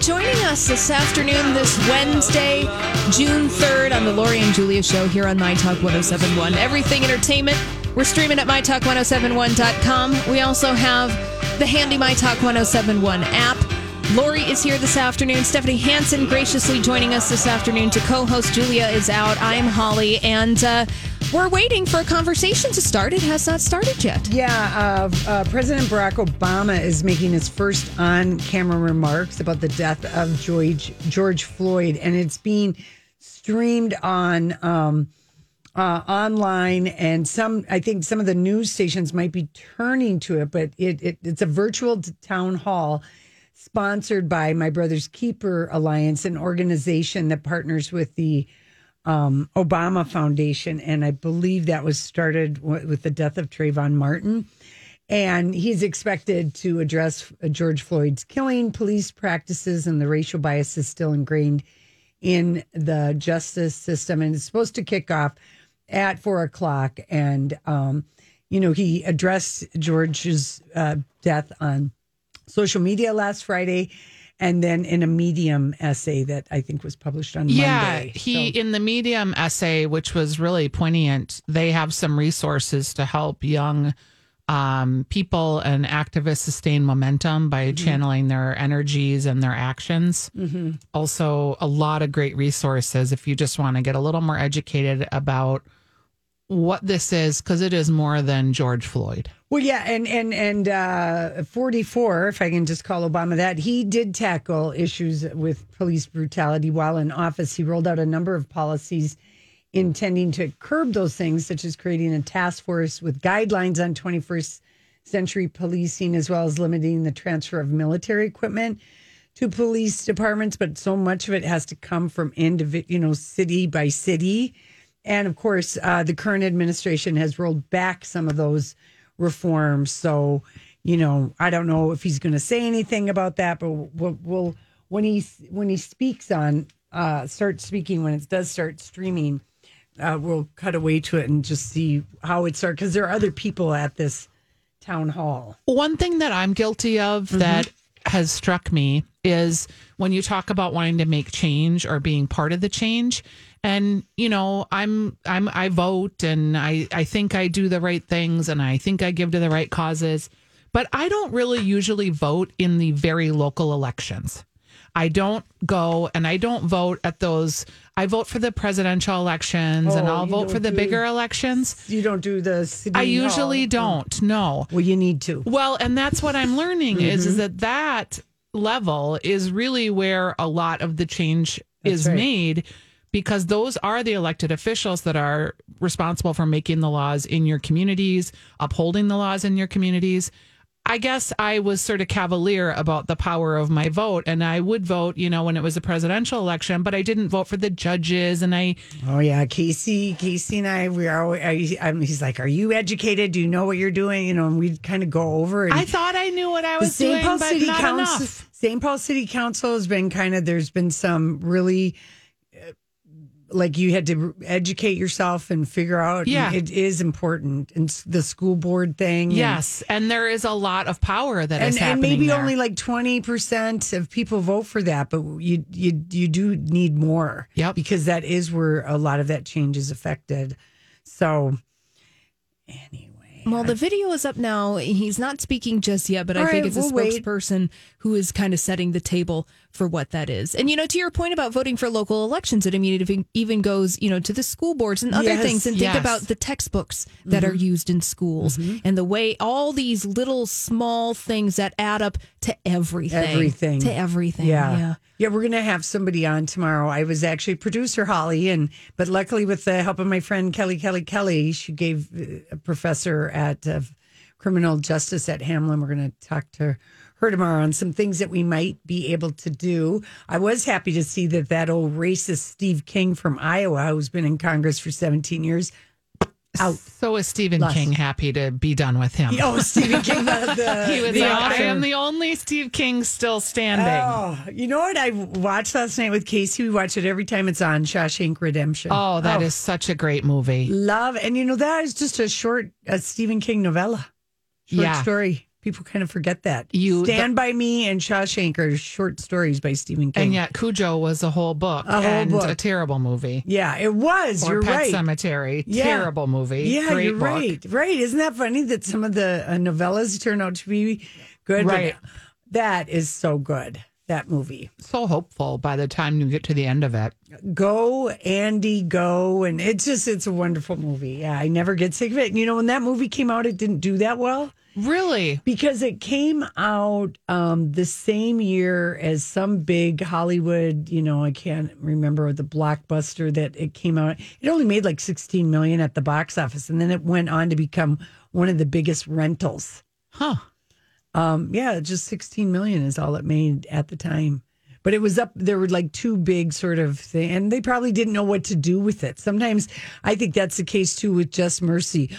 Joining us this afternoon, this Wednesday, June 3rd, on the Lori and Julia Show here on My Talk 1071. Everything Entertainment. We're streaming at MyTalk1071.com. We also have the handy My Talk 1071 app. Lori is here this afternoon. Stephanie Hansen graciously joining us this afternoon to co host. Julia is out. I'm Holly. And, uh, we're waiting for a conversation to start. It has not started yet. Yeah, uh, uh, President Barack Obama is making his first on camera remarks about the death of George, George Floyd, and it's being streamed on. Um, uh, online and some i think some of the news stations might be turning to it but it, it it's a virtual town hall sponsored by my brother's keeper alliance an organization that partners with the um, Obama Foundation, and I believe that was started w- with the death of Trayvon Martin. And he's expected to address uh, George Floyd's killing, police practices, and the racial biases still ingrained in the justice system. And it's supposed to kick off at four o'clock. And, um, you know, he addressed George's uh, death on social media last Friday and then in a medium essay that I think was published on yeah, Monday. he so. in the medium essay, which was really poignant. They have some resources to help young um, people and activists sustain momentum by mm-hmm. channeling their energies and their actions. Mm-hmm. Also, a lot of great resources if you just want to get a little more educated about what this is, because it is more than George Floyd. Well, yeah, and and and uh, forty four, if I can just call Obama that, he did tackle issues with police brutality while in office. He rolled out a number of policies intending to curb those things, such as creating a task force with guidelines on twenty first century policing, as well as limiting the transfer of military equipment to police departments. But so much of it has to come from individual, you know, city by city, and of course, uh, the current administration has rolled back some of those reforms. So, you know, I don't know if he's going to say anything about that, but we'll, we'll when he when he speaks on uh, start speaking when it does start streaming, uh, we'll cut away to it and just see how it starts because there are other people at this town hall. One thing that I'm guilty of mm-hmm. that has struck me is when you talk about wanting to make change or being part of the change and you know i'm i'm i vote and i i think i do the right things and i think i give to the right causes. But i don't really usually vote in the very local elections. I don't go and i don't vote at those. I vote for the presidential elections oh, and i'll vote for the do, bigger elections. you don't do the i usually hall. don't no. Well you need to. Well and that's what i'm learning mm-hmm. is is that that level is really where a lot of the change that's is right. made because those are the elected officials that are responsible for making the laws in your communities, upholding the laws in your communities. I guess I was sort of cavalier about the power of my vote, and I would vote, you know, when it was a presidential election, but I didn't vote for the judges. And I, oh yeah, Casey, Casey and I, we are. I'm, he's like, "Are you educated? Do you know what you're doing?" You know, and we kind of go over. And I thought I knew what I was doing, Paul but City not Council, enough. St. Paul City Council has been kind of. There's been some really like you had to educate yourself and figure out yeah it is important and the school board thing yes and, and there is a lot of power that and, is and maybe there. only like 20% of people vote for that but you you you do need more yep because that is where a lot of that change is affected so anyway well, the video is up now. He's not speaking just yet, but All I think right, it's a we'll spokesperson wait. Who is kind of setting the table for what that is. And you know, to your point about voting for local elections, it I mean it even goes you know to the school boards and other Yes, things, and think about the textbooks that are used in schools and the way all these little small things that add up to everything, Everything. to everything. Yeah. yeah. Yeah, we're gonna have somebody on tomorrow. I was actually producer Holly, and but luckily with the help of my friend Kelly Kelly Kelly, she gave uh, a professor at uh, criminal justice at Hamline. We're gonna talk to her tomorrow on some things that we might be able to do. I was happy to see that that old racist Steve King from Iowa, who's been in Congress for 17 years, out. So is Stephen. King happy to be done with him? Oh, Stephen King, the, the, he was the like, I am the only Steve King still standing. Oh, you know what I watched last night with Casey? We watch it every time it's on Shawshank Redemption. Oh, that oh. is such a great movie. love, and you know that is just a short a Stephen King novella, short Yeah. story. People kind of forget that. You- Stand by Me and Shawshank are short stories by Stephen King. And yet Cujo was a whole book A whole and book. a terrible movie. yeah, it was. Or you're Pet right. Cemetery, Yeah. terrible movie. Yeah, great you're book. right. Right? Isn't that funny that some of the uh, novellas turn out to be good? But Right. that is so good. That movie. So hopeful by the time you get to the end of it. Go, Andy, go. And it's just, it's a wonderful movie. Yeah, I never get sick of it. And you know, when that movie came out, it didn't do that well Really? because it came out um, the same year as some big Hollywood, you know, I can't remember the blockbuster that it came out. It only made like 16 million at the box office. And then it went on to become one of the biggest rentals. Huh. Um, yeah, just 16 million is all it made at the time. But it was up, there were like two big sort of thing, and they probably didn't know what to do with it. Sometimes I think that's the case too with Just Mercy.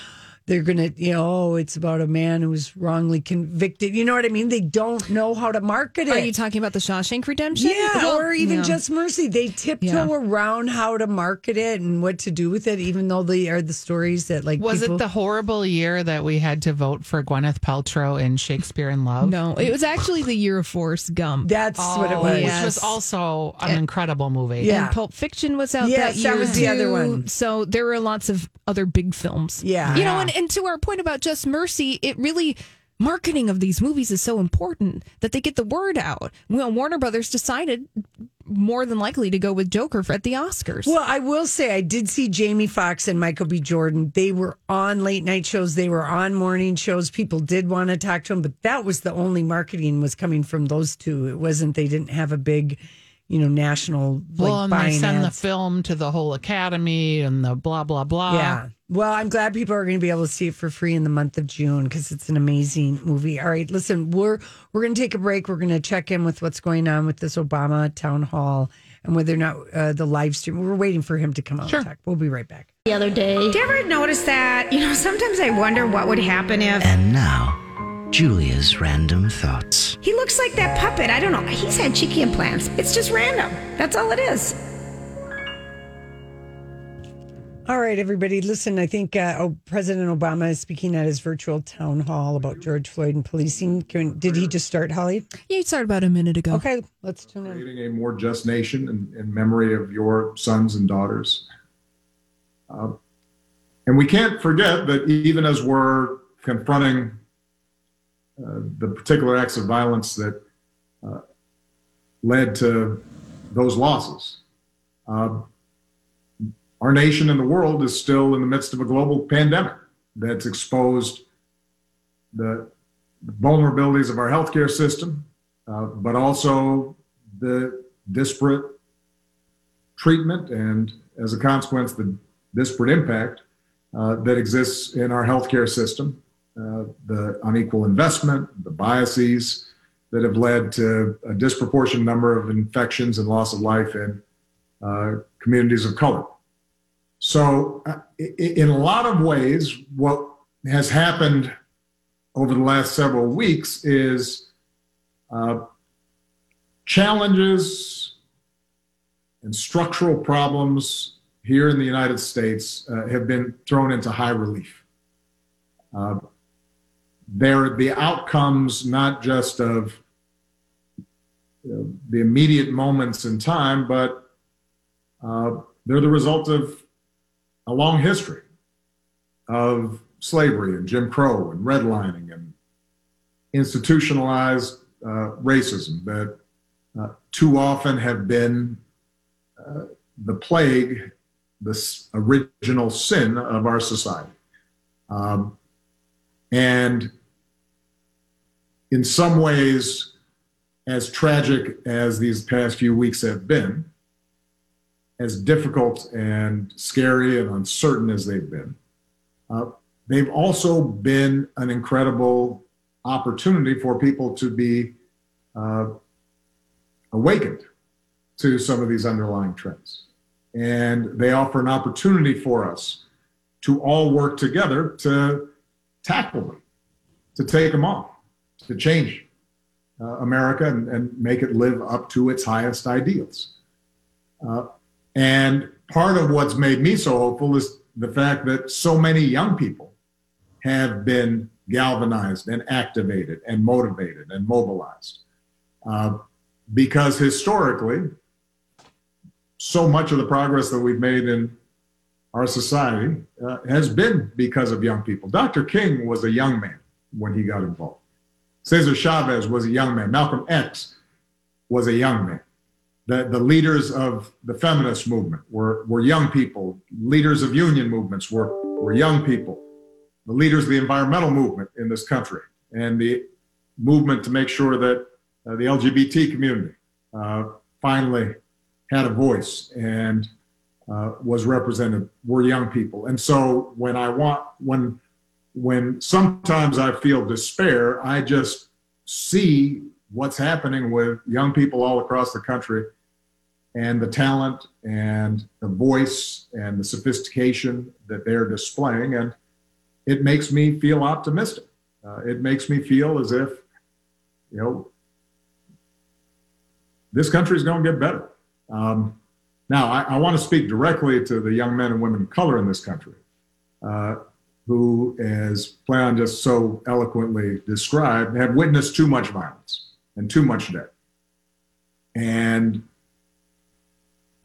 They're going to, you know, oh, it's about a man who was wrongly convicted. You know what I mean? They don't know how to market it. Are you talking about the Shawshank Redemption? Yeah, Well, or even yeah. Just Mercy. They tiptoe Yeah. around how to market it and what to do with it, even though they are the stories that like Was people, it the horrible year that we had to vote for Gwyneth Paltrow in Shakespeare in Love? No, it was actually the year of Forrest Gump. That's what it Oh, was. Which was also an incredible movie. Yeah. And Pulp Fiction was out Yes, that that year. was the other one. So there were lots of other big films. Yeah. You know, and, and to our point about Just Mercy, it really marketing of these movies is so important that they get the word out. Well, Warner Brothers decided more than likely to go with Joker for, at the Oscars. Well, I will say I did see Jamie Foxx and Michael B. Jordan. They were on late night shows. They were on morning shows. People did want to talk to them, but that was the only marketing was coming from those two. It wasn't. They didn't have a big, you know, national like Well, and they buying send the film to the whole academy and the blah blah blah. Yeah. Well, I'm glad people are going to be able to see it for free in the month of June because it's an amazing movie. All right, listen, we're we're going to take a break. We're going to check in with what's going on with this Obama town hall and whether or not uh, the live stream. We're waiting for him to come on. Sure. talk. We'll be right back. the other day. Do you ever notice that? You know, sometimes I wonder what would happen if And now, Julia's random thoughts. he looks like that puppet. I don't know. He's had cheeky implants. It's just random. That's all it is. All right, everybody, listen. I think uh, oh, President Obama is speaking at his virtual town hall about George Floyd and policing. Can, did he just start, Holly? yeah, you started about a minute ago. Okay, let's tune in. creating a more just nation in, in memory of your sons and daughters. Uh, and we can't forget that even as we're confronting uh, the particular acts of violence that uh, led to those losses, uh, our nation and the world is still in the midst of a global pandemic that's exposed the vulnerabilities of our healthcare system, uh, but also the disparate treatment and, as a consequence, the disparate impact uh, that exists in our healthcare system, uh, the unequal investment, the biases that have led to a disproportionate number of infections and loss of life in uh, communities of color. So, uh, in a lot of ways, what has happened over the last several weeks is uh, challenges and structural problems here in the United States uh, have been thrown into high relief. Uh, they're the outcomes not just of you know, the immediate moments in time, but uh, they're the result of a long history of slavery and Jim Crow and redlining and institutionalized uh, racism that uh, too often have been uh, the plague, the original sin of our society. Um, and in some ways, as tragic as these past few weeks have been, as difficult and scary and uncertain as they've been, uh, they've also been an incredible opportunity for people to be uh, awakened to some of these underlying trends. And they offer an opportunity for us to all work together to tackle them, to take them on, to change uh, America and, and, make it live up to its highest ideals. Uh, and part of what's made me so hopeful is the fact that so many young people have been galvanized and activated and motivated and mobilized. Uh, because historically, so much of the progress that we've made in our society uh, has been because of young people. Dr. King was a young man when he got involved. Cesar Chavez was a young man. Malcolm X was a young man. The, the leaders of the feminist movement were, were young people. Leaders of union movements were, were young people. The leaders of the environmental movement in this country and the movement to make sure that uh, the LGBT community uh, finally had a voice and uh, was represented were young people. And so when I want, when, when sometimes I feel despair, I just see what's happening with young people all across the country and the talent and the voice and the sophistication that they're displaying. And it makes me feel optimistic. Uh, it makes me feel as if, you know, this country is going to get better. Um, now, I, I want to speak directly to the young men and women of color in this country, uh, who, as Plan just so eloquently described, have witnessed too much violence and too much death. And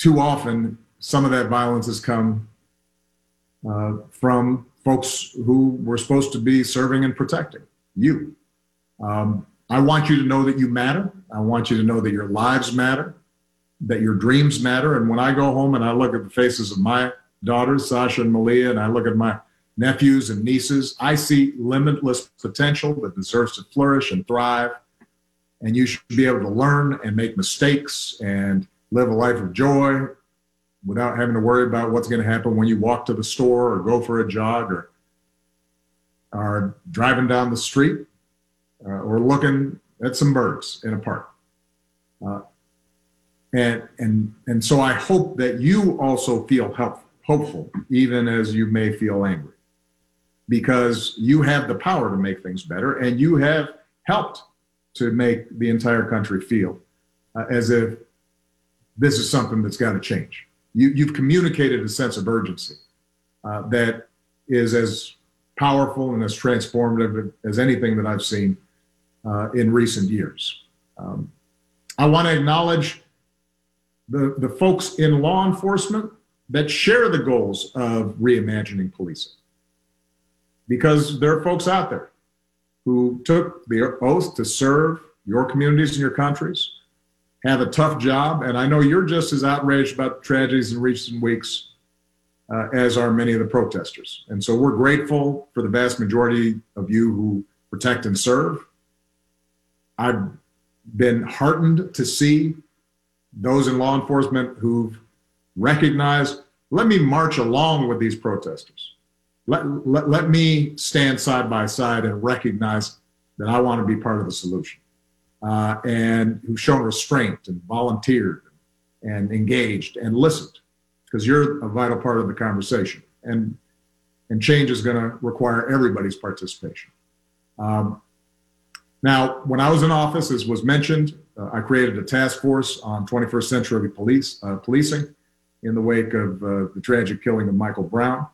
too often, some of that violence has come uh, from folks who were supposed to be serving and protecting you. Um, I want you to know that you matter. I want you to know that your lives matter, that your dreams matter. And when I go home and I look at the faces of my daughters, Sasha and Malia, and I look at my nephews and nieces, I see limitless potential that deserves to flourish and thrive. And you should be able to learn and make mistakes and live a life of joy without having to worry about what's going to happen when you walk to the store or go for a jog or are driving down the street uh, or looking at some birds in a park. Uh, and, and, and so I hope that you also feel help, hopeful, even as you may feel angry, because you have the power to make things better and you have helped to make the entire country feel uh, as if this is something that's got to change. You, you've communicated a sense of urgency uh, that is as powerful and as transformative as anything that I've seen uh, in recent years. Um, I want to acknowledge the, the folks in law enforcement that share the goals of reimagining policing. Because there are folks out there who took the oath to serve your communities and your countries, have a tough job, and I know you're just as outraged about the tragedies in recent weeks uh, as are many of the protesters. And so we're grateful for the vast majority of you who protect and serve. I've been heartened to see those in law enforcement who've recognized let me march along with these protesters. Let, let, let me stand side by side and recognize that I want to be part of the solution. Uh, and who've shown restraint and volunteered and engaged and listened because you're a vital part of the conversation. And, and change is going to require everybody's participation. Um, now, when I was in office, as was mentioned, uh, I created a task force on 21st century police uh, policing in the wake of uh, the tragic killing of Michael Brown.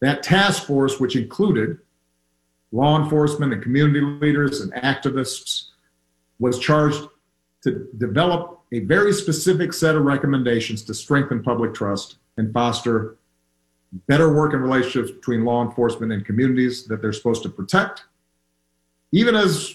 That task force, which included law enforcement and community leaders and activists, was charged to develop a very specific set of recommendations to strengthen public trust and foster better working relationships between law enforcement and communities that they're supposed to protect, even as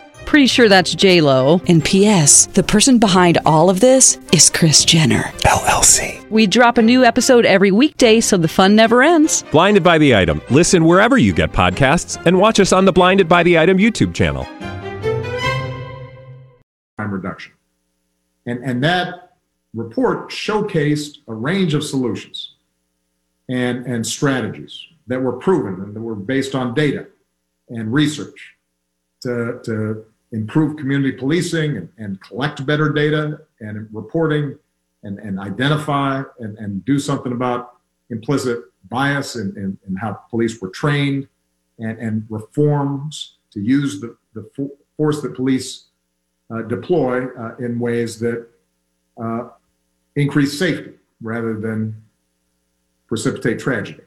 Pretty sure that's J Lo. And P.S. The person behind all of this is Kris Jenner LLC. We drop a new episode every weekday, so the fun never ends. Blinded by the item. Listen wherever you get podcasts, and watch us on the Blinded by the Item YouTube channel. Crime reduction, and and that report showcased a range of solutions and and strategies that were proven and that were based on data and research to to improve community policing and, and collect better data and reporting and, and identify and, and do something about implicit bias and, how police were trained and, and reforms to use the, the force that police uh, deploy uh, in ways that uh, increase safety rather than precipitate tragedy.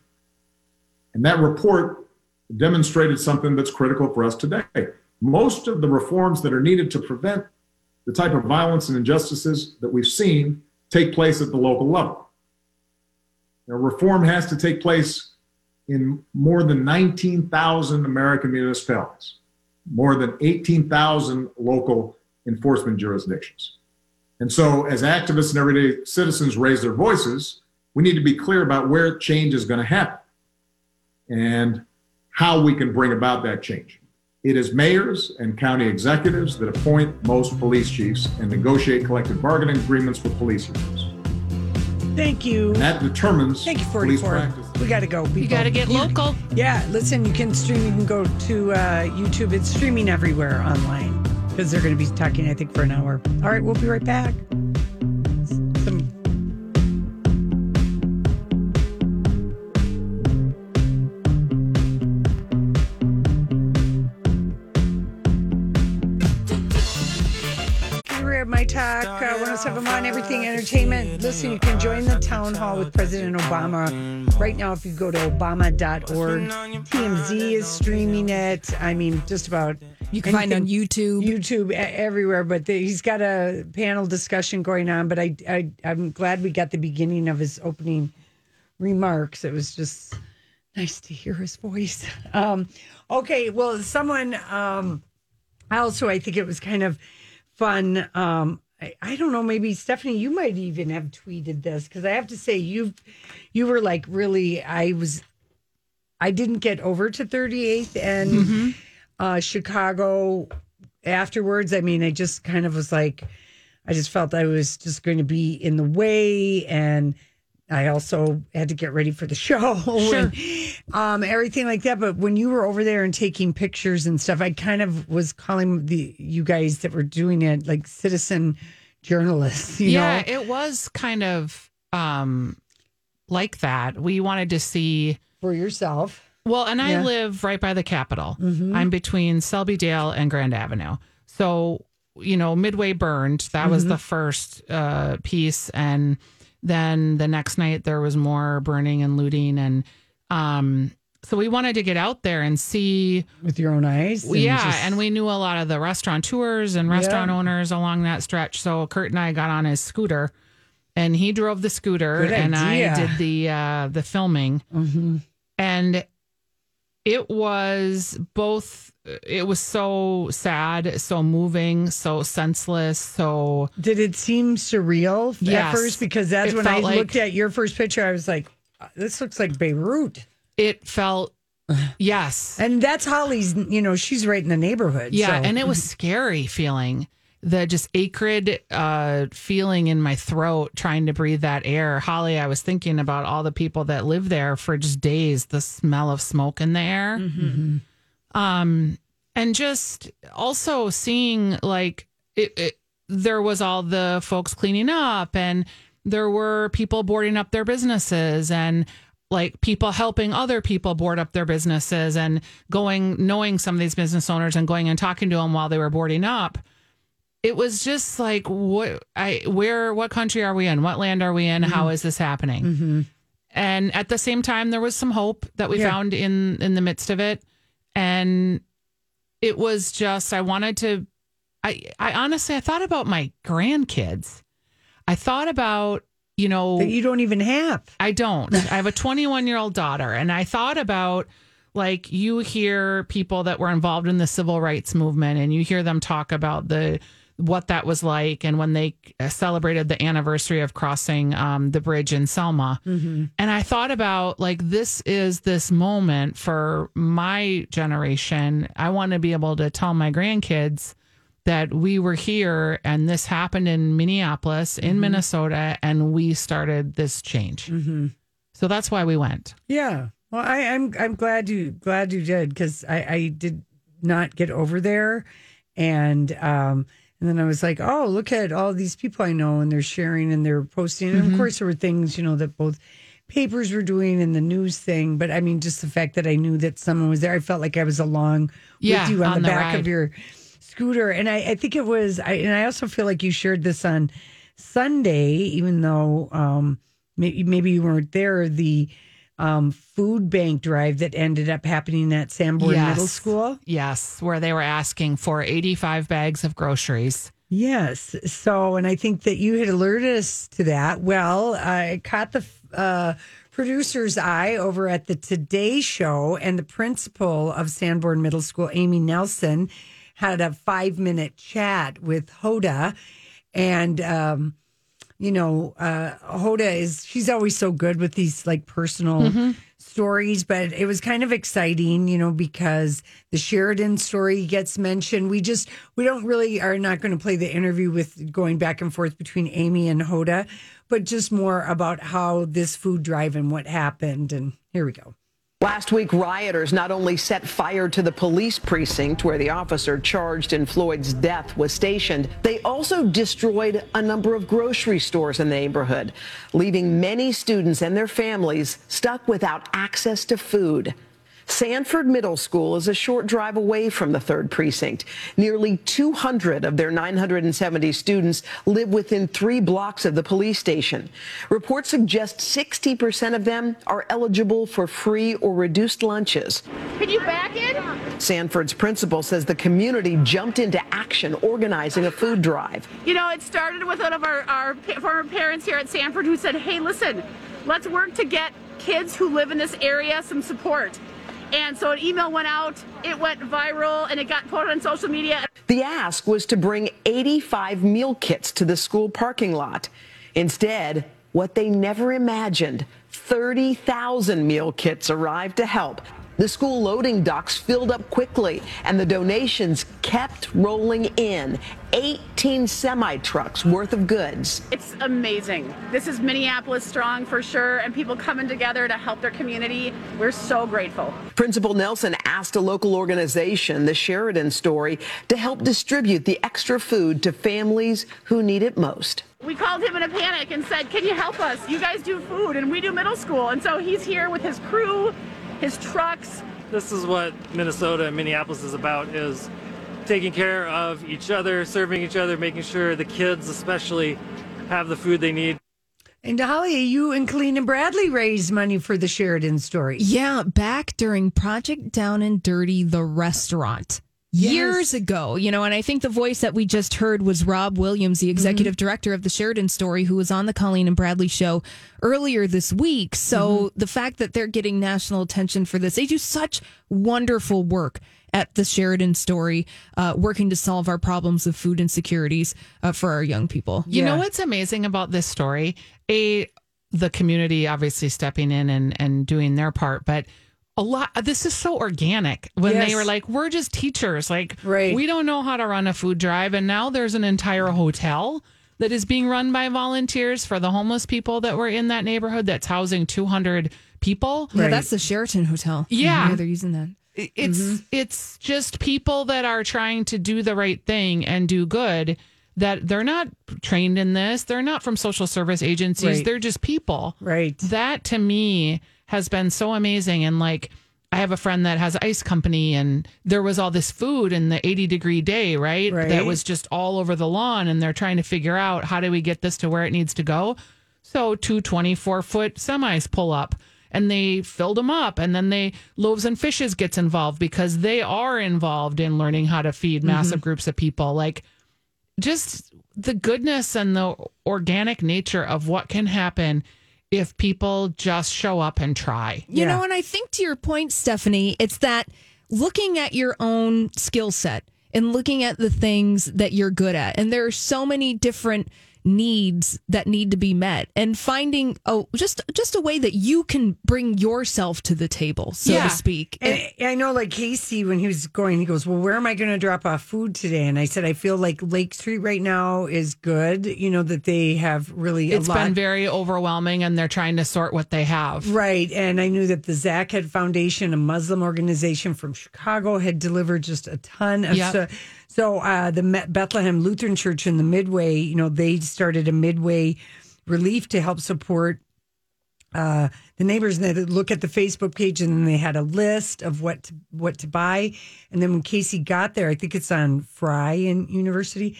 And that report demonstrated something that's critical for us today most of the reforms that are needed to prevent the type of violence and injustices that we've seen take place at the local level. Now, reform has to take place in more than 19,000 American municipalities, more than 18,000 local enforcement jurisdictions. And so, as activists and everyday citizens raise their voices, we need to be clear about where change is going to happen and how we can bring about that change. It is mayors and county executives that appoint most police chiefs and negotiate collective bargaining agreements with police unions. Thank you. And that determines Thank you, police 44. practice. We got to go. People. You got to get local. Yeah, listen, you can stream. You can go to uh, YouTube. It's streaming everywhere online because they're going to be talking, I think, for an hour. All right, we'll be right back. Talk uh, 1071 Everything Entertainment. Listen, you can join the town hall with President Obama right now if you go to obama.org. TMZ is streaming it. I mean, just about. You can find it on YouTube. YouTube everywhere, but the, he's got a panel discussion going on. But I, I, I'm glad we got the beginning of his opening remarks. It was just nice to hear his voice. Um, okay, well, someone um, also, I think it was kind of fun. Um, I, I don't know, maybe Stephanie, you might even have tweeted this because I have to say you, you were like really. I was, I didn't get over to 38th and uh, Chicago afterwards. I mean, I just kind of was like, I just felt I was just going to be in the way and. I also had to get ready for the show and um, everything like that. But when you were over there and taking pictures and stuff, I kind of was calling the you guys that were doing it like citizen journalists. You yeah, know? it was kind of um like that. We wanted to see for yourself. Well, and I Yeah. live right by the Capitol. Mhm. I'm between Selby Dale and Grand Avenue. So, you know, Midway burned. That was Mhm. the first uh, piece. And then the next night there was more burning and looting. And um, so we wanted to get out there and see. with your own eyes. and yeah. just- And we knew a lot of the restauranteurs and restaurant Yeah. owners along that stretch. So Kurt and I got on his scooter. And he drove the scooter, Good and idea. I did the uh, the filming Mhm. and it was both it was so sad so moving so senseless so Did it seem surreal at first? Because that's It when I like- looked at your first picture. I was like, "Uh, "This looks like Beirut," it felt yes and that's Holly's. You know, she's right in the neighborhood. yeah so- and it was scary feeling the just acrid uh, feeling in my throat trying to breathe that air. Holly, I was thinking about all the people that live there for just days, the smell of smoke in the air. Um, and just also seeing like it, it, there was all the folks cleaning up and there were people boarding up their businesses and like people helping other people board up their businesses and going knowing some of these business owners and going and talking to them while they were boarding up it was just like what i where what country are we in? What land are we in? How mm-hmm. is this happening? Mm-hmm. And at the same time there was some hope that we Yeah. found in in the midst of it. And it was just i wanted to i i honestly i thought about my grandkids. I thought about you know That you don't even have. I don't. I have a 21 year old daughter, and I thought about like you hear people that were involved in the civil rights movement, and you hear them talk about the what that was like, and when they uh, celebrated the anniversary of crossing um, the bridge in Selma, and I thought about like this is this moment for my generation. I want to be able to tell my grandkids that we were here and this happened in Minneapolis, in Minnesota, and we started this change. So that's why we went. Yeah. Well, I, I'm I'm glad you glad you did because I, I did not get over there, and um and then I was like, oh, look at all these people I know, and they're sharing and they're posting, and of course there were things you know that both papers were doing and the news thing, but I mean just the fact that I knew that someone was there, I felt like I was along Yeah, with you on, on the, the back of your scooter, and I, I think it was, I and I also feel like you shared this on Sunday, even though um maybe maybe you weren't there. The um, food bank drive that ended up happening at Sanford Yes. Middle School. Yes, where they were asking for 85 bags of groceries. Yes. So, and I think that you had alerted us to that. Well, I caught the uh, producer's eye over at the Today Show, and the principal of Sanford Middle School, Amy Nelson, had a five minute chat with Hoda. And, um, you know, uh, Hoda is, she's always so good with these like personal stories, but it was kind of exciting, you know, because the Sheridan story gets mentioned. We just, we don't really are not going to play the interview with going back and forth between Amy and Hoda, but just more about how this food drive and what happened. And here we go. Last week, rioters not only set fire to the police precinct where the officer charged in Floyd's death was stationed, they also destroyed a number of grocery stores in the neighborhood, leaving many students and their families stuck without access to food. Sanford Middle School is a short drive away from the third precinct. Nearly 200 of their 970 students live within three blocks of the police station. Reports suggest 60% of them are eligible for free or reduced lunches. Can you back in? Sanford's principal says the community jumped into action organizing a food drive. You know, it started with one of our, our former parents here at Sanford who said, hey, listen, let's work to get kids who live in this area some support. And so an email went out, it went viral, and it got put on social media. The ask was to bring 85 meal kits to the school parking lot. Instead, what they never imagined 30,000 meal kits arrived to help. The school loading docks filled up quickly, and the donations kept rolling in 18 semi trucks worth of goods. It's amazing. This is Minneapolis strong for sure, and people coming together to help their community. We're so grateful. Principal Nelson asked a local organization, the Sheridan Story, to help distribute the extra food to families who need it most. We called him in a panic and said, Can you help us? You guys do food, and we do middle school. And so he's here with his crew, his trucks. This is what Minnesota and Minneapolis is about is taking care of each other, serving each other, making sure the kids especially have the food they need. And Holly, you and Colleen and Bradley raised money for the Sheridan story. Yeah, back during Project Down and Dirty, the restaurant. Years ago, you know, and I think the voice that we just heard was Rob Williams, the executive director of the Sheridan Story, who was on the Colleen and Bradley show earlier this week. So the fact that they're getting national attention for this, they do such wonderful work at the Sheridan Story, uh, working to solve our problems of food insecurities uh, for our young people. You know what's amazing about this story? A the community obviously stepping in and and doing their part, but a lot this is so organic when Yes. they were like we're just teachers like Right. we don't know how to run a food drive and now there's an entire hotel that is being run by volunteers for the homeless people that were in that neighborhood that's housing 200 people Yeah, that's the Sheraton Hotel. Yeah. they're using that. it's Mm-hmm. it's just people that are trying to do the right thing and do good that they're not trained in this they're not from social service agencies Right. they're just people Right. that to me has been so amazing. And like i have a friend that has ice company and there was all this food in the 80 degree day right, Right. that was just all over the lawn and they're trying to figure out how do we get this to where it needs to go. So two 24 foot semis pull up and they filled them up and then they loaves and fishes gets involved because they are involved in learning how to feed mm-hmm. massive groups of people. Like just the goodness and the organic nature of what can happen if people just show up and try You know, and I think to your point, Stephanie, it's that looking at your own skill set and looking at the things that you're good at. And there are so many different needs that need to be met and finding oh just just a way that you can bring yourself to the table so Yeah. to speak And I know, like Casey, when he was going, he goes, "Well, where am I going to drop off food today?" And I said, "I feel like Lake Street right now is good. You know that they have really It's a lot, been very overwhelming and they're trying to sort what they have right." And I knew that the Zakat Foundation, a Muslim organization from Chicago, had delivered just a ton of Yep. stuff. So uh, the Bethlehem Lutheran Church in the Midway, you know, they started a Midway relief to help support uh, the neighbors and they look at the Facebook page and then they had a list of what to, what to buy. And then when Casey got there, I think it's on Fry in University,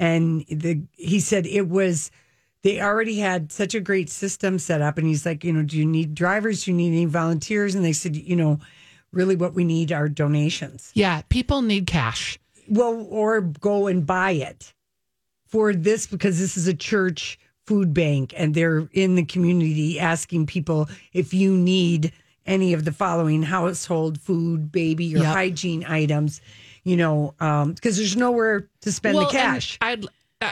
and the he said it was they already had such a great system set up. And he's like, you know, do you need drivers? Do you need any volunteers? And they said, you know, really what we need are donations. yeah people need cash Well, or go and buy it for this because this is a church food bank and they're in the community asking people if you need any of the following household food, baby, or Yep. hygiene items, you know, um, because there's nowhere to spend Well, the cash. I'd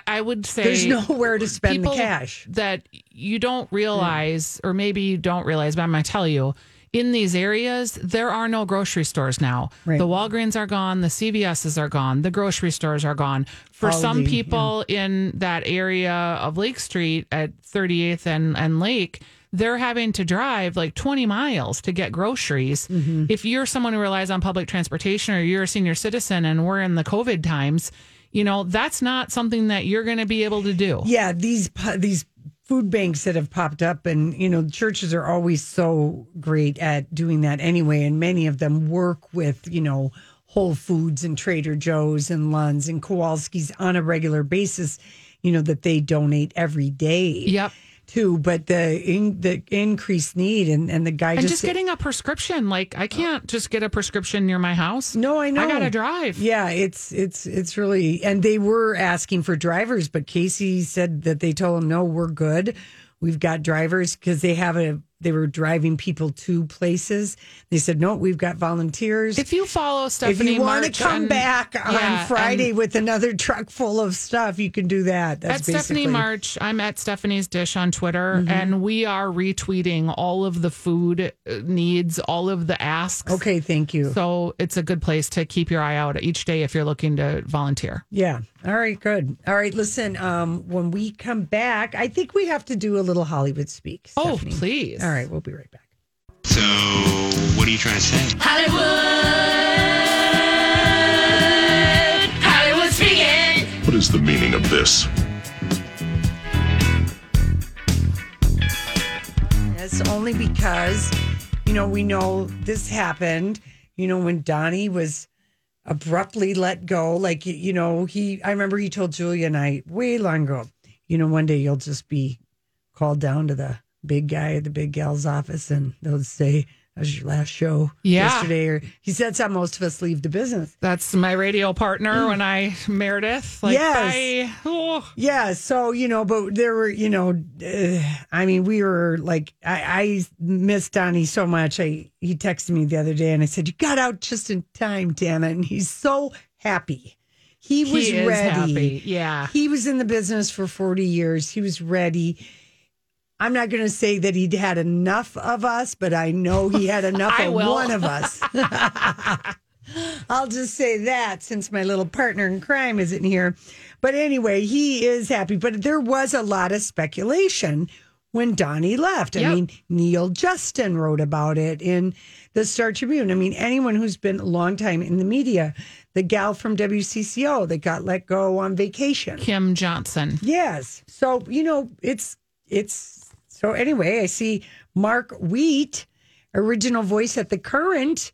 I would say There's nowhere to spend the cash. that you don't realize, or maybe you don't realize, but I'm going to tell you. In these areas, there are no grocery stores now. Right. The Walgreens are gone, the CVSs are gone, the grocery stores are gone. For some Aldi, people in that area of Lake Street at 38th and, and Lake, they're having to drive like 20 miles to get groceries. Mm-hmm. If you're someone who relies on public transportation or you're a senior citizen and we're in the COVID times, you know, that's not something that you're going to be able to do. Yeah, these these food banks that have popped up, and you know, churches are always so great at doing that anyway, and many of them work with you know Whole Foods and Trader Joe's and Lund's and Kowalski's on a regular basis. You know that they donate every day. Yep. Too, but the in, the increased need and and the guy And just, just getting a prescription. Like, I can't just get a prescription near my house. No, I know. I got to drive. Yeah, it's it's it's really and they were asking for drivers, but Casey said that they told him no, we're good. We've got drivers because they have a they were driving people to places. They said no, we've got volunteers. If you follow Stephanie March, if you want March to come on- back Yeah, on Friday with another truck full of stuff, you can do that. That's at Stephanie March, I'm at Stephanie's Dish on Twitter, Mhm. and we are retweeting all of the food uh, needs, all of the asks. Okay, thank you. So it's a good place to keep your eye out each day if you're looking to volunteer. Yeah. All right, good. All right, listen, um, when we come back, I think we have to do a little Hollywood speak. Oh, please. All right, we'll be right back. So, what are you trying to say? Hollywood, Hollywood speaking. What is the meaning of this? Yes, only because, you know, we know this happened, you know, when Donnie was abruptly let go. Like, you know, he, I remember he told Julia and I way long ago, you know, one day you'll just be called down to the big guy at the big gal's office and they'll say, your last show Yeah. yesterday. Or he said, that's how most of us leave the business. That's my radio partner when I, Meredith. Like, Yes. Oh. Yeah, so you know, but there were, you know, uh, I mean, we were like, I, I miss Donnie so much. I he texted me the other day, and I said, "You got out just in time, damn it!" And he's so happy. He was He ready. happy. Yeah. he was in the business for forty years. He was ready. I'm not going to say that he'd had enough of us, but I know he had enough of will. one of us. I'll just say that since my little partner in crime isn't here. But anyway, he is happy. But there was a lot of speculation when Donnie left. I Yep. mean, Neal Justin wrote about it in the Star Tribune. I mean, anyone who's been a long time in the media, the gal from WCCO that got let go on vacation. Kim Johnson. Yes. So, you know, it's it's so anyway, I see Mark Wheat, original voice at the current,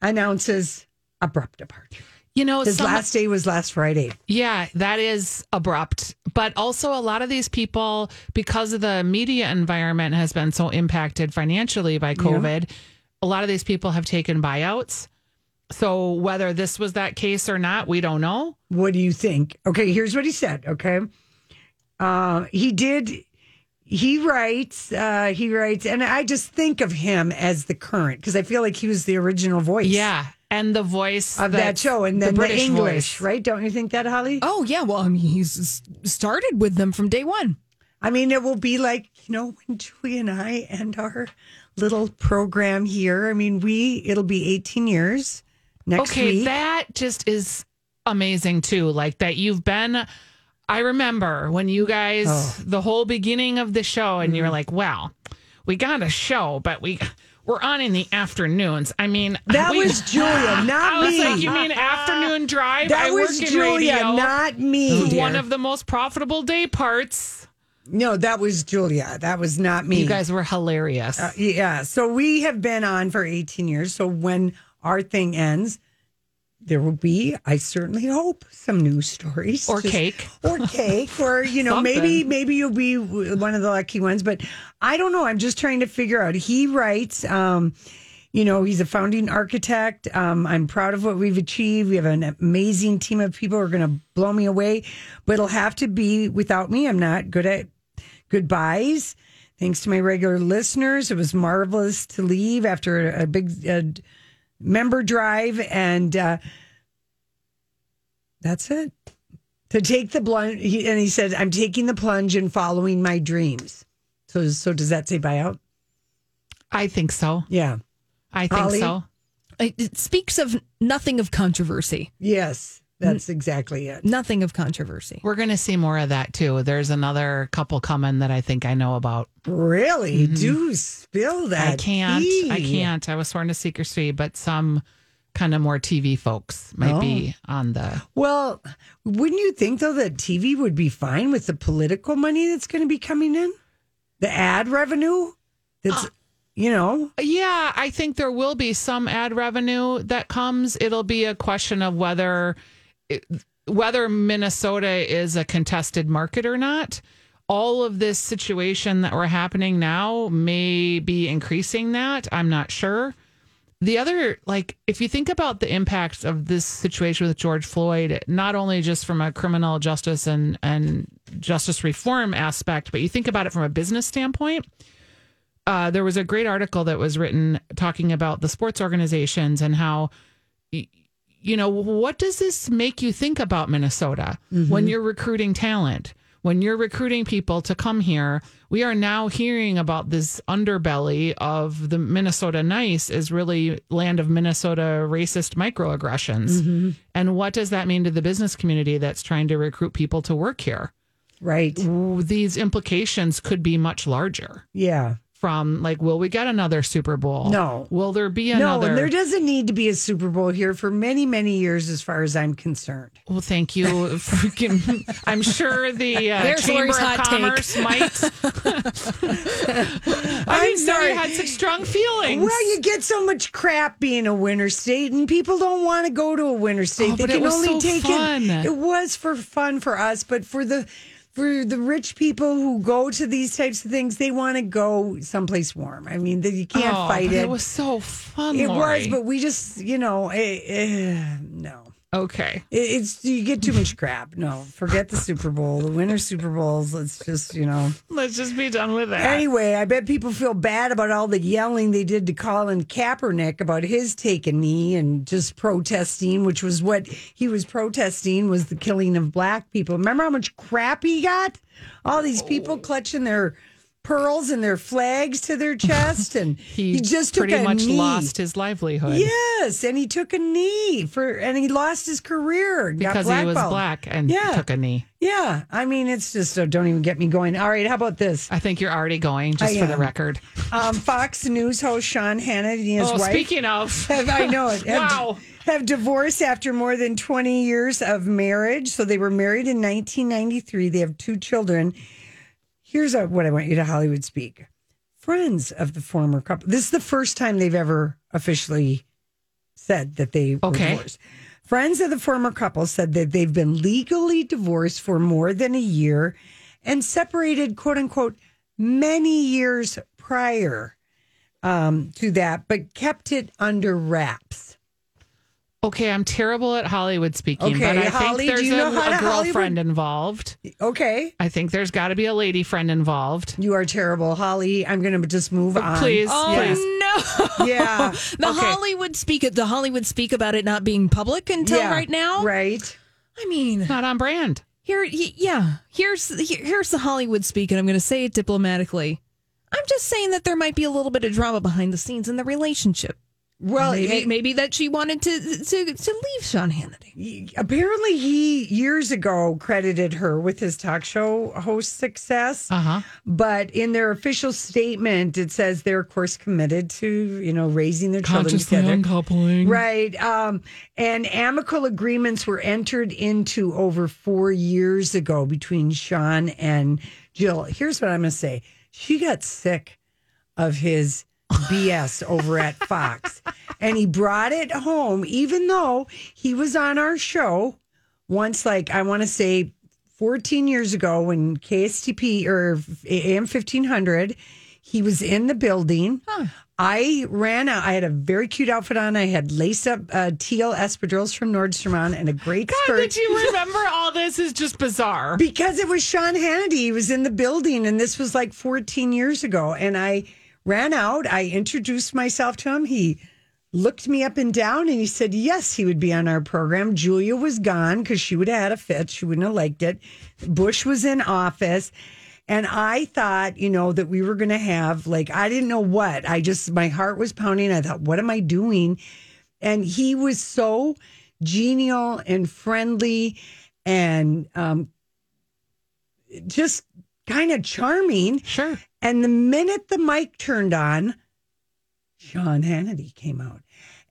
announces abrupt departure. You know, His some- last day was last Friday. Yeah, that is abrupt. But also, a lot of these people, because of the media environment has been so impacted financially by COVID, a lot of these people have taken buyouts. So, whether this was that case or not, we don't know. What do you think? Okay, here's what he said. Okay. Uh, he did, he writes, uh, he writes, and I just think of him as the current because I feel like he was the original voice. Yeah. And the voice Of that show, and then the, British English, voice. right? Don't you think that, Holly? Oh yeah, well I mean he's started with them from day one. I mean, it will be like, you know, when Julie and I end our little program here. I mean, we, it'll be 18 years next week. okay, week. that just is amazing too. Like that you've been. I remember when you guys Oh. the whole beginning of the show, and Mm-hmm. you're like, "Well, we got a show, but we." We're on in the afternoons. I mean, That we- was Julia, not I was me. like, you mean afternoon drive? That I was work in Julia, radio. not me, dear. One of the most profitable day parts. no, that was Julia. That was not me. You guys were hilarious. Uh, yeah. So we have been on for 18 years. So when our thing ends, there will be, I certainly hope, some news stories Or Just- cake. or cake, or you know, maybe maybe you'll be one of the lucky ones. But I don't know. I'm just trying to figure out. He writes. um you know, he's a founding architect. Um, I'm proud of what we've achieved. We have an amazing team of people who are going to blow me away, but it'll have to be without me. I'm not good at goodbyes. Thanks to my regular listeners, it was marvelous to leave after a, big uh, member drive, and uh, that's it. To take the plunge, he, and he said, "I'm taking the plunge and following my dreams." So, so does that say buyout? I think so. Yeah. I think Holly? so. It, it speaks of nothing of controversy. Yes, that's exactly it. Nothing of controversy. We're going to see more of that too. There's another couple coming that I think I know about. Really? Do spill that. Mm-hmm. I can't. I can't. I was sworn to secrecy, but some kind of more TV folks might be on the. Well, wouldn't you think though that TV would be fine with the political money that's going to be coming in, the ad revenue? That's you know, Yeah, I think there will be some ad revenue that comes. It'll be a question of whether whether Minnesota is a contested market or not. All of this situation that we're happening now may be increasing that. I'm not sure. The other, like, if you think about the impacts of this situation with George Floyd, not only just from a criminal justice and, and justice reform aspect, but you think about it from a business standpoint, uh, there was a great article that was written talking about the sports organizations and how, you know, what does this make you think about Minnesota when mm-hmm. you're recruiting talent? When you're recruiting people to come here, we are now hearing about this underbelly of the Minnesota nice is really land of Minnesota racist microaggressions. Mm-hmm. And what does that mean to the business community that's trying to recruit people to work here? right? These implications could be much larger Yeah. From like, will we get another Super Bowl? No. Will there be No, another? and there doesn't need to be a Super Bowl here for many, many years, as far as I'm concerned. well, thank you. Freaking, I'm sure the uh, There's Chamber Lori's of hot take. Commerce might. I I'm didn't know sorry. you had such strong feelings. Well, you get so much crap being a winter state, and people don't want to go to a winter state. Oh, they but it can was only so take fun. it. It was for fun for us, but for the for the rich people who go to these types of things, they want to go someplace warm. I mean, you can't Oh, fight it. It was so fun. It Lori. was, but we just, you know, eh, eh, no. Okay. It- It's you get too much crap. No, forget the Super Bowl, the winter Super Bowls. Let's just, you know. Let's just be done with that. Anyway, I bet people feel bad about all the yelling they did to Colin Kaepernick about his taking knee and just protesting, which was what he was protesting was the killing of black people. Remember how much crap he got? All these people oh. clutching their pearls and their flags to their chest, and he, just took pretty a much knee. lost his livelihood Yes, and he took a knee for, and he lost his career because he was black and Yeah. took a knee. Yeah, I mean, it's just uh, don't even get me going. All right, how about this? I think you're already going, just I for the record. Um, Fox News host Sean Hannity and his oh, wife. speaking of, have, I know it. Have, wow. Have divorced after more than 20 years of marriage. So they were married in 1993. They have two children. Here's what I want you to Hollywood speak. Friends of the former couple. This is the first time they've ever officially said that they were Okay. divorced. Friends of the former couple said that they've been legally divorced for more than a year and separated, quote unquote, many years prior um, to that, but kept it under wraps. Okay, I'm terrible at Hollywood speaking, Okay, but I Holly, think do there's you a, know how a to girlfriend Hollywood? involved. Okay. I think there's got to be a lady friend involved. You are terrible, Holly. I'm going to just move on. Please, Oh please. no! Yeah. the Okay. Hollywood speak the Hollywood speak about it not being public until Yeah, right now. Right. I mean, Not on brand. here, yeah. Here's here- here's the Hollywood speak, and I'm going to say it diplomatically. I'm just saying that there might be a little bit of drama behind the scenes in the relationship. Well, maybe, it- maybe that she wanted to to to leave Sean Hannity. Apparently, he years ago credited her with his talk show host success. Uh huh. But in their official statement, it says they're, of course, committed to you know raising their children together. uncoupling. Right. Um, and amicable agreements were entered into over four years ago between Sean and Jill. Here's what I'm going to say she got sick of his BS over at Fox. And he brought it home, even though he was on our show once, like, I want to say 14 years ago when KSTP or AM 1500, he was in the building. I ran out. I had a very cute outfit on. I had lace up uh, teal espadrilles from Nordstrom on and a great God, skirt. did you remember all this? Is just bizarre. Because it was Sean Hannity. He was in the building, and this was like 14 years ago. And I ran out. I introduced myself to him. He looked me up and down and he said, yes, he would be on our program. Julia was gone because she would have had a fit. She wouldn't have liked it. Bush was in office. And I thought, you know, that we were going to have like, I didn't know what. I just, my heart was pounding. I thought, what am I doing? And he was so genial and friendly and um, just kind of charming. Sure. And the minute the mic turned on, Sean Hannity came out.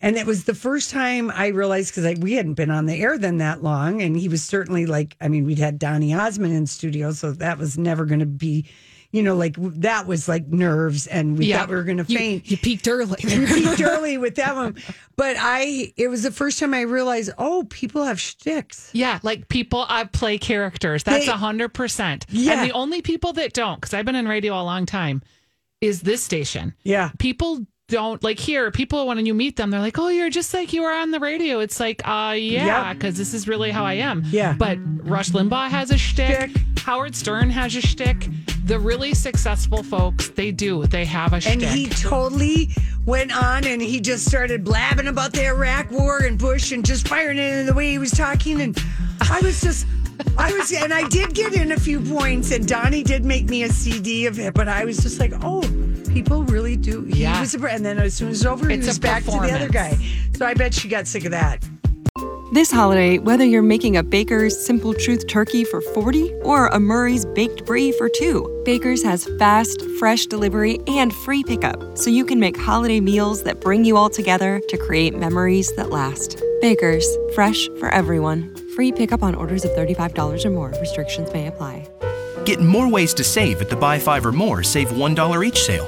And it was the first time I realized because we hadn't been on the air then that long. And he was certainly like, I mean, we'd had Donny Osmond in studio, so that was never going to be, you know, like that was like nerves. And we Yeah. thought we were going to faint. You peaked early. you peaked early with that one. But I, it was the first time I realized, oh, people have shticks. Yeah, like people I play characters. That's a hundred percent. Yeah. And the only people that don't, because I've been in radio a long time, is this station. Yeah. People don't like here. People when you meet them, they're like, "Oh, you're just like you are on the radio." It's like, uh, yeah, Yep. because this is really how I am. Yeah. But Rush Limbaugh has a shtick. Howard Stern has a shtick. The really successful folks, they do. They have a shtick. And he totally went on and he just started blabbing about the Iraq war and Bush and just firing it in the way he was talking. And I was just, I was, and I did get in a few points and Donnie did make me a CD of it, but I was just like, oh, people really do. He Yeah. was, a, and then as soon as it's over, he It's was back to the other guy. So I bet she got sick of that. This holiday, whether you're making a Baker's Simple Truth turkey for 40 or a Murray's Baked Brie for 2, Baker's has fast, fresh delivery and free pickup, so you can make holiday meals that bring you all together to create memories that last. Baker's, fresh for everyone. Free pickup on orders of $35 or more. Restrictions may apply. Get more ways to save at the Buy Five or More Save $1 each sale.